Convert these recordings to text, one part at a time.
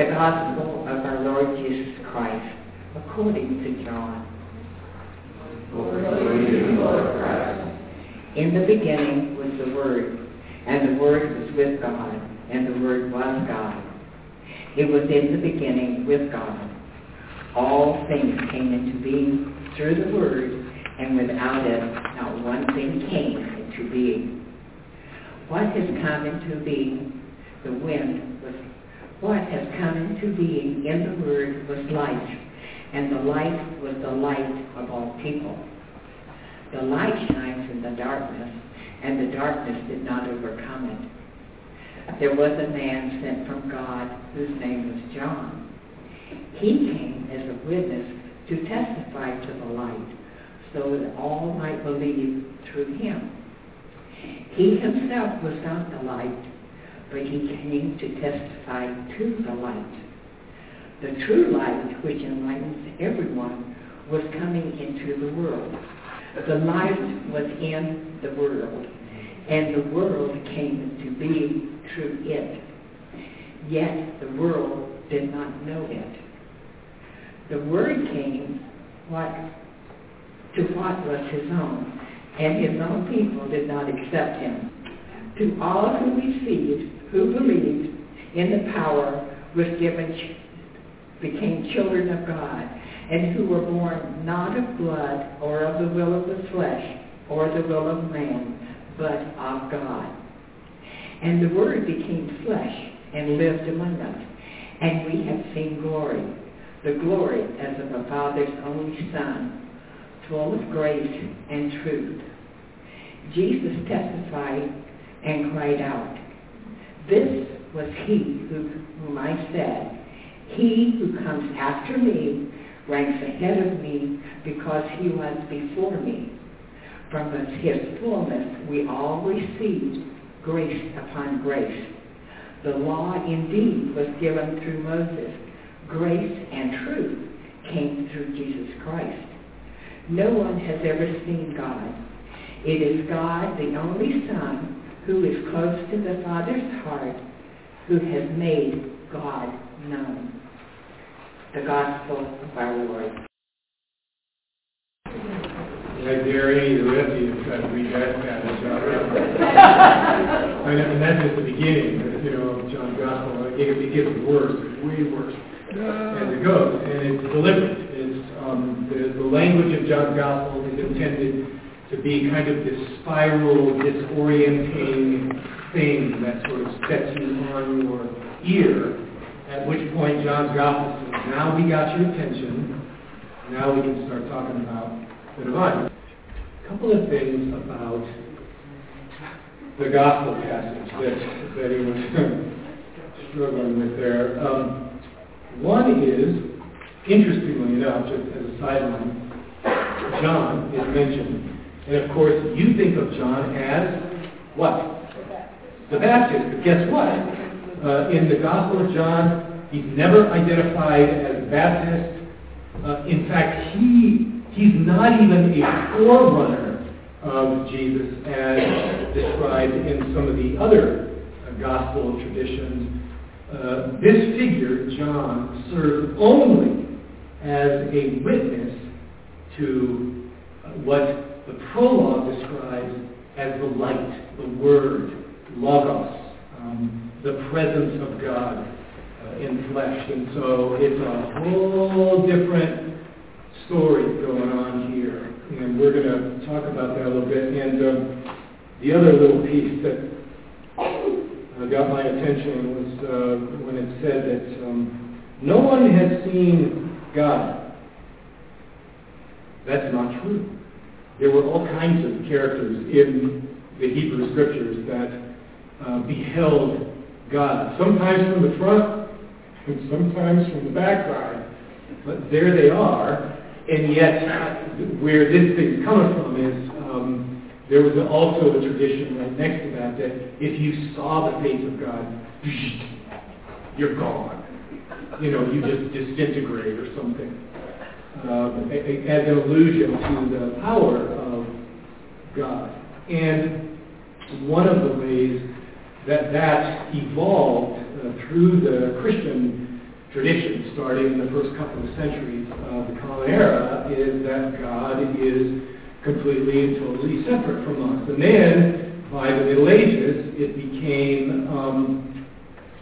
The Gospel of our Lord Jesus Christ according to John. In the beginning was the Word, and the Word was with God, and the Word was God. It was in the beginning with God. All things came into being through the Word, and without it not one thing came into being. What has come into being? The wind was what has come into being in the Word was light, and the light was the light of all people. The light shines in the darkness, and the darkness did not overcome it. There was a man sent from God whose name was John. He came as a witness to testify to the light, so that all might believe through him. He himself was not the light, but he came to testify to the light. The true light, which enlightens everyone, was coming into the world. The light was in the world, and the world came to be through it. Yet the world did not know it. The word came what to what was his own, and his own people did not accept him. To all who received, who believed in the power was given, became children of God, and who were born not of blood or of the will of the flesh or the will of man, but of God. And the Word became flesh and lived among us, and we have seen glory, the glory as of a Father's only Son, full of grace and truth. Jesus testified and cried out, This was he who, whom I said, He who comes after me ranks ahead of me because he was before me. From his fullness we all received grace upon grace. The law indeed was given through Moses. Grace and truth came through Jesus Christ. No one has ever seen God. It is God, the only Son, who is close to the Father's heart, who has made God known. The Gospel of our Lord. I dare any of the rest of you to try to read that passage out I know, and that's just the beginning, you know, of John's Gospel. It, it gets worse, way worse as it goes, and it's deliberate. It's um, the, the language of John's Gospel is intended to be kind of this spiral, disorienting thing that sort of sets you on your ear. At which point John's Gospel says, "Now we got your attention. Now we can start talking about the divine." A couple of things about the gospel passage that, that he was struggling with there. Um, one is, interestingly enough, just as a sideline, John is mentioned. And of course, you think of John as what? The Baptist. But guess what? Uh, in the Gospel of John, he's never identified as Baptist. Uh, in fact, he he's not even a forerunner of Jesus as described in some of the other uh, gospel traditions. Uh, this figure, John, served only as a witness to what the prologue describes as the light, the word, logos, um, the presence of God uh, in flesh. And so it's a whole different story going on here and we're going to talk about that a little bit. And um, the other little piece that uh, got my attention was uh, when it said that um, no one has seen God. That's not true. There were all kinds of characters in the Hebrew scriptures that uh, beheld God, sometimes from the front and sometimes from the backside. But there they are, and yet where this thing's coming from is um, there was also a tradition right next to that that if you saw the face of God, you're gone. You know, you just disintegrate or something. Um, as an allusion to the power of God. And one of the ways that that evolved uh, through the Christian tradition, starting in the first couple of centuries of the Common Era, is that God is completely and totally separate from us. And then, by the Middle Ages, it became um,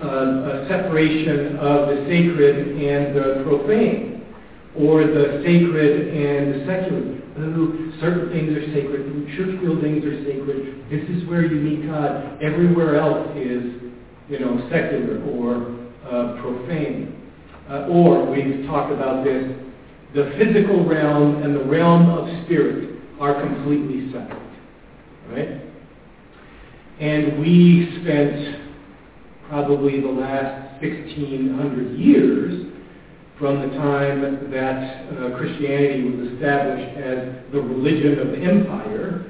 a, a separation of the sacred and the profane, or the sacred and the secular. Certain things are sacred. Church buildings are sacred. This is where you meet God. Everywhere else is, you know, secular or uh, profane. Uh, or we've talked about this. The physical realm and the realm of spirit are completely separate, right? And we spent probably the last 1600 years from the time that uh, Christianity was established as the religion of the empire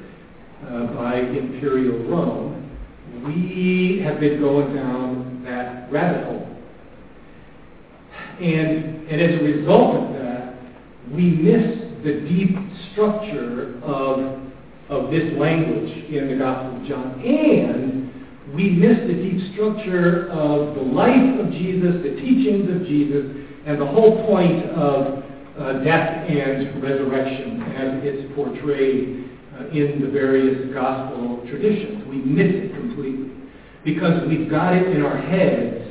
uh, by imperial Rome, we have been going down that rabbit hole. And, and as a result of that, we miss the deep structure of, of this language in the Gospel of John. And we miss the deep structure of the life of Jesus, the teachings of Jesus, and the whole point of uh, death and resurrection as it's portrayed uh, in the various gospel traditions. We miss it completely because we've got it in our heads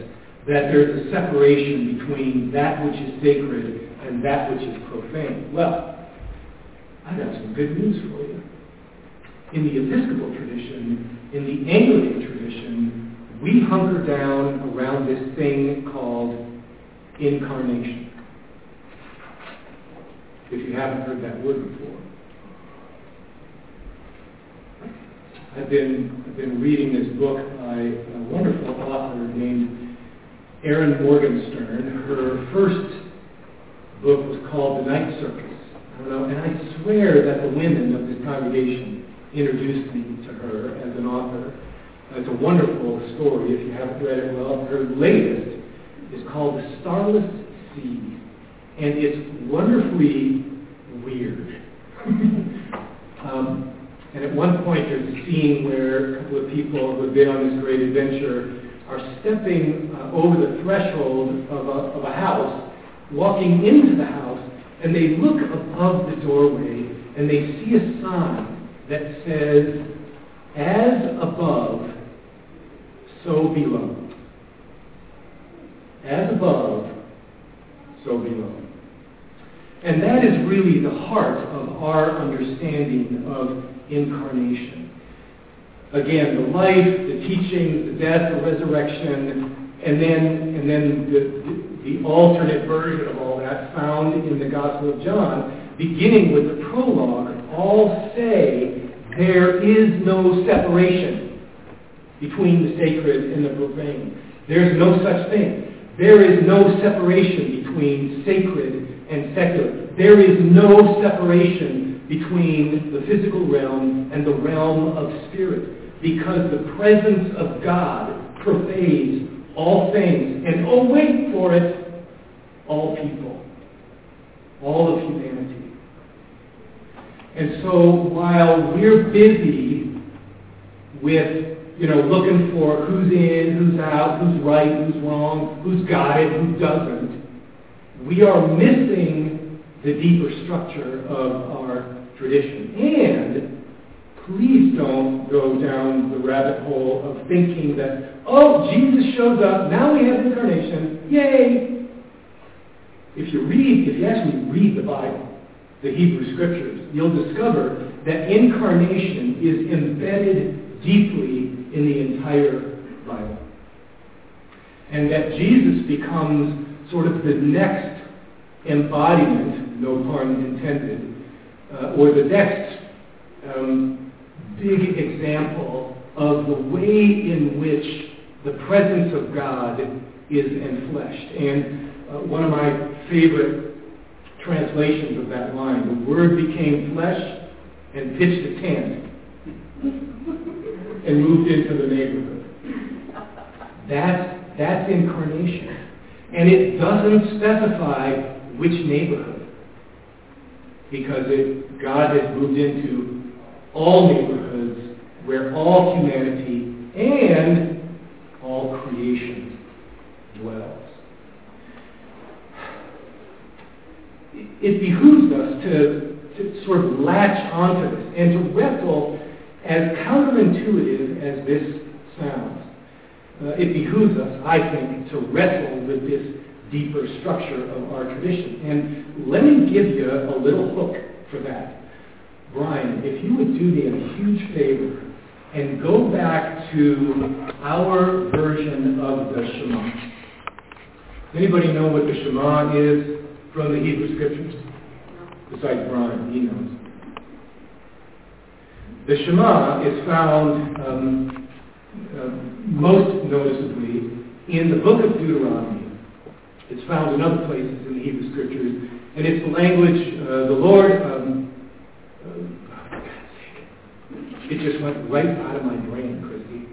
that there's a separation between that which is sacred and that which is profane. Well, I've got some good news for you. In the Episcopal tradition, in the Anglican tradition, we hunker down around this thing called incarnation. If you haven't heard that word before. I've been, I've been reading this book by a wonderful author named Erin Morgenstern. Her first book was called The Night Circus. I don't know, and I swear that the women of this congregation introduced me to her as an author. It's a wonderful story if you haven't read it well. Her latest is called The Starless Sea, and it's wonderfully weird. um, and at one point, there's a scene where a couple of people who have been on this great adventure are stepping uh, over the threshold of a, of a house, walking into the house, and they look above the doorway and they see a sign that says, As above, so below. As above, so below. And that is really the heart of our understanding of incarnation. Again, the life, the teaching, the death, the resurrection, and then, and then the, the, the alternate version of all that found in the Gospel of John, beginning with the prologue, all say there is no separation between the sacred and the profane. There's no such thing. There is no separation between sacred and secular. There is no separation between the physical realm and the realm of spirit because the presence of God pervades all things. And oh, wait for it, all people, all of humanity. And so while we're busy with, you know, looking for who's in, who's out, who's right, who's wrong, who's got it, who doesn't, we are missing the deeper structure of our tradition. And please don't go down the rabbit hole of thinking that, oh, Jesus shows up, now we have incarnation, yay! If you read, if you actually read the Bible, the Hebrew Scriptures, you'll discover that incarnation is embedded deeply in the entire Bible. And that Jesus becomes sort of the next embodiment, no pun intended, uh, or the next um, big example of the way in which the presence of God is enfleshed. And uh, one of my favorite translations of that line, the Word became flesh and pitched a tent and moved into the neighborhood. That's, that's incarnation. And it doesn't specify which neighborhood because it, God has moved into all neighborhoods where all humanity and all creation dwells. it behooves us to, to sort of latch onto this and to wrestle as counterintuitive as this sounds. Uh, it behooves us, I think, to wrestle with this deeper structure of our tradition. And let me give you a little hook for that. Brian, if you would do me a huge favor and go back to our version of the Shema. Anybody know what the Shema is from the Hebrew Scriptures? Besides Brian, he knows. The Shema is found um, uh, most noticeably in the book of Deuteronomy. It's found in other places in the Hebrew Scriptures, and it's the language uh, the Lord. Um, uh, it just went right out of my brain, Christy.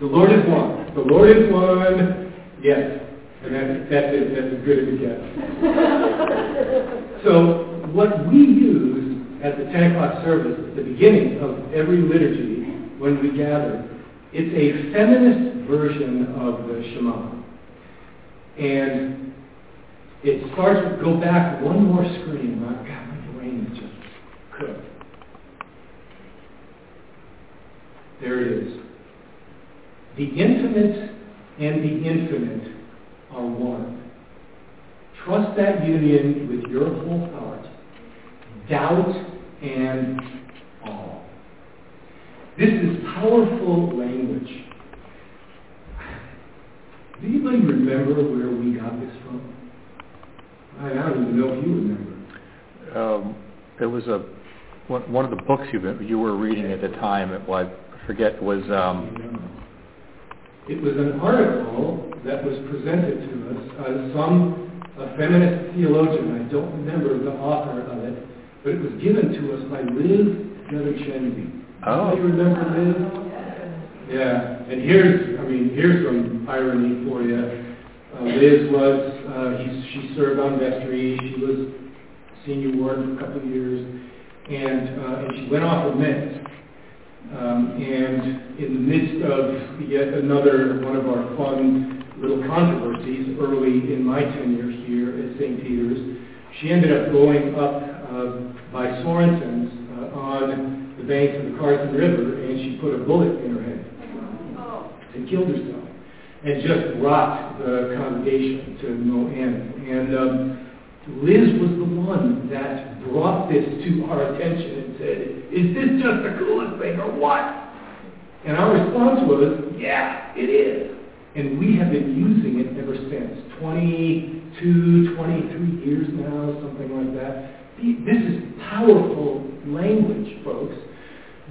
The Lord is one. The Lord is one. Yes. And that's, that's it. That's as good as it gets. so what we use at the 10 o'clock service, at the beginning of every liturgy, when we gather, it's a feminist version of the Shema. And it starts with, go back one more screen. My, God, my brain is just cooked. There it is. The intimate and the infinite are one. Trust that union with your whole heart, doubt and all. This is powerful language. Does anybody remember where we got this from? I don't even know if you remember. Um, it was a one, of the books you you were reading at the time. It was I forget was. Um, it was an article that was presented to us by some a feminist theologian. I don't remember the author of it, but it was given to us by Liz Yudachenzi. Oh. Do you remember Liz? Yeah. And here's, I mean, here's some irony for you. Uh, Liz was, uh, he, she served on vestry. She was senior ward for a couple of years, and uh, and she went off of meds. Um, and in the midst of yet another one of our fun little controversies early in my tenure here at St. Peter's, she ended up going up uh, by Sorensen's uh, on the banks of the Carson River, and she put a bullet in her head and killed herself, and just rocked the congregation to no end. And um, Liz was the one that brought this to our attention and said, is this just the coolest thing or what? And our response was, yeah, it is. And we have been using it ever since. 22, 23 years now, something like that. This is powerful language, folks,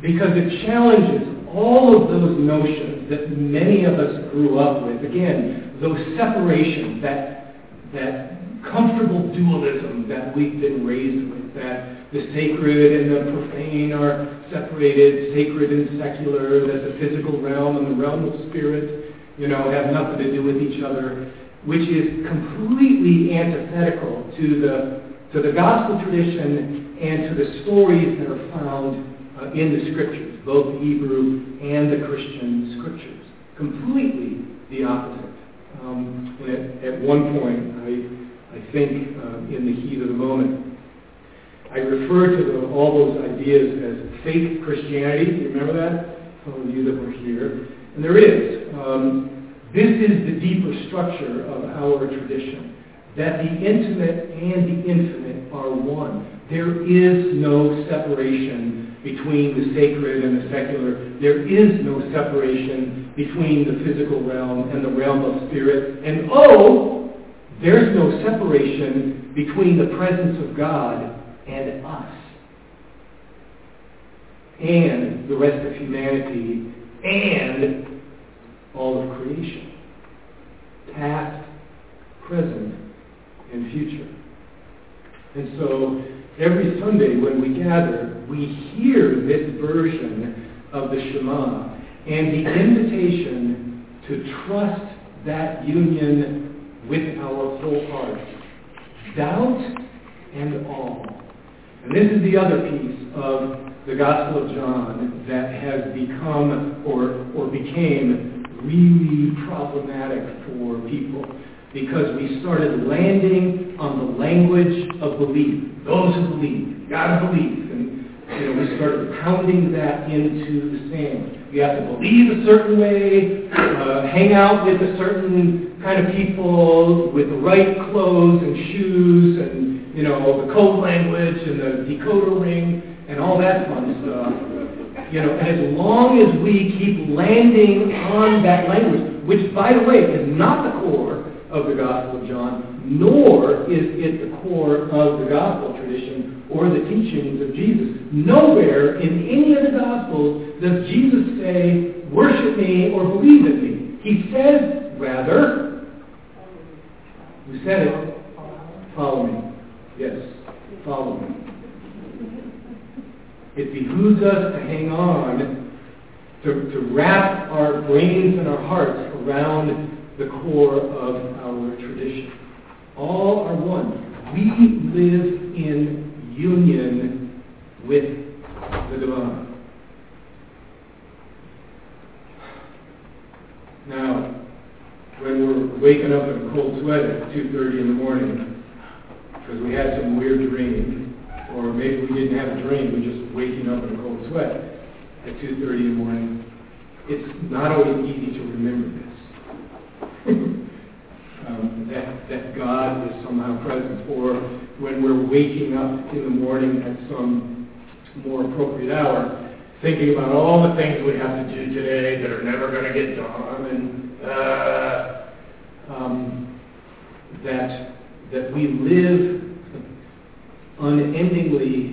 because it challenges all of those notions that many of us grew up with. Again, those separations, that, that comfortable dualism that we've been raised with, that the sacred and the profane are separated, sacred and secular, that the physical realm and the realm of spirit, you know, have nothing to do with each other, which is completely antithetical to the, to the gospel tradition and to the stories that are found uh, in the scriptures, both the Hebrew and the Christian scriptures. Completely the opposite. Um, at, at one point, I I think, uh, in the heat of the moment. I refer to the, all those ideas as fake Christianity. You remember that? Some of you that were here. And there is. Um, this is the deeper structure of our tradition. That the intimate and the infinite are one. There is no separation between the sacred and the secular. There is no separation between the physical realm and the realm of spirit. And oh, there's no separation between the presence of God and us and the rest of humanity and all of creation. Past, present, and future. And so every Sunday when we gather, we hear this version of the Shema and the invitation to trust that union with our whole heart. Doubt and all. And this is the other piece of the Gospel of John that has become or, or became really problematic for people because we started landing on the language of belief. Those who believe, you gotta believe. And you know, we started pounding that into the sand. You have to believe a certain way, uh, hang out with a certain kind of people with the right clothes and shoes and, you know, the code language and the decoder ring and all that fun stuff. You know, and as long as we keep landing on that language, which, by the way, is not the core of the Gospel of John, nor is it the core of the Gospel tradition or the teachings of Jesus. Nowhere in any of the Gospels does Jesus say, worship me or believe in me. He says, rather, we said it, follow me. Yes, follow me. It behooves us to hang on, to, to wrap our brains and our hearts around the core of our tradition. All are one. We live in union with the divine. Now, when we're waking up in a cold sweat at 2.30 in the morning because we had some weird dream, or maybe we didn't have a dream, we're just waking up in a cold sweat at 2.30 in the morning, it's not always easy to remember this. um, that, that God is somehow present. Or when we're waking up in the morning at some more appropriate hour, thinking about all the things we have to do today that are never going to get done, and uh, um, that that we live unendingly